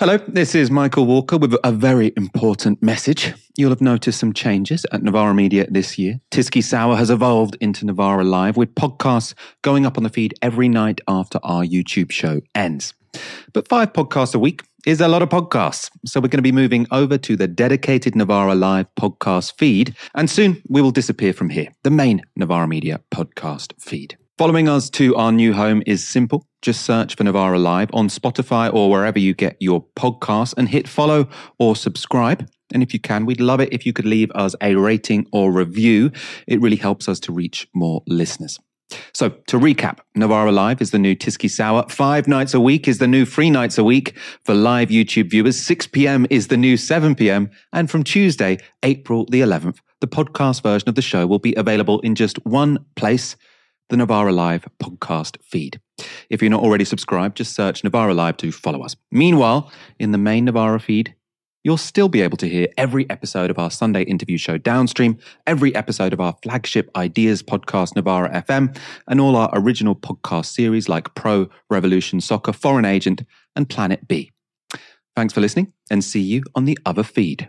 Hello, this is Michael Walker with a very important message. You'll have noticed some changes at Novara Media this year. Tysky Sour has evolved into Novara Live with podcasts going up on the feed every night after our YouTube show ends. But five podcasts a week is a lot of podcasts. So we're going to be moving over to the dedicated Novara Live podcast feed. And soon we will disappear from here, the main Novara Media podcast feed. Following us to our new home is simple. Just search for Novara Live on Spotify or wherever you get your podcasts and hit follow or subscribe. And if you can, we'd love it if you could leave us a rating or review. It really helps us to reach more listeners. So to recap, Novara Live is the new Tysky Sour. Five nights a week is the new three nights a week for live YouTube viewers. 6 p.m. is the new 7 p.m. And from Tuesday, April the 11th, the podcast version of the show will be available in just one place – the Novara Live podcast feed. If you're not already subscribed, just search Novara Live to follow us. Meanwhile, in the main Novara feed, you'll still be able to hear every episode of our Sunday interview show Downstream, every episode of our flagship Ideas podcast Novara FM, and all our original podcast series like Pro Revolution Soccer, Foreign Agent, and Planet B. Thanks for listening and see you on the other feed.